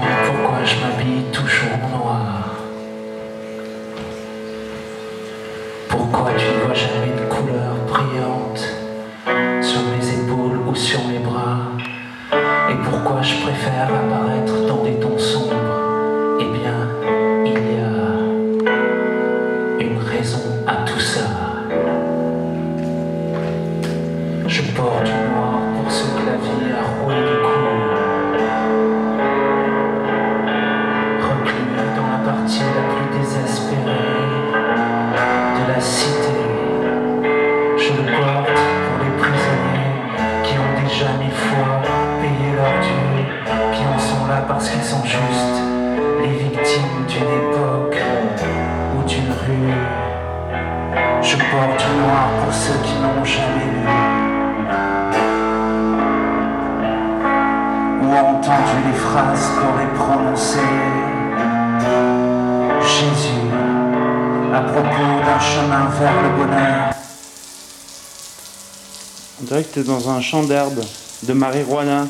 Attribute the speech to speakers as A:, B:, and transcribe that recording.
A: pourquoi je m'habille toujours en noir. Pourquoi tu ne vois jamais de couleur brillante sur mes épaules ou sur mes bras? Et pourquoi je préfère apparaître dans des tons sombres? Eh bien, il y a une raison à tout ça. Je porte fois payer leurs dues, qui en sont là parce qu'ils sont justes, les victimes d'une époque ou d'une rue. Je porte noir pour ceux qui n'ont jamais lu. Ou entendu les phrases qu'on les prononcées. Jésus, à propos d'un chemin vers le bonheur. On dirait que t'es dans un champ d'herbe de marijuana.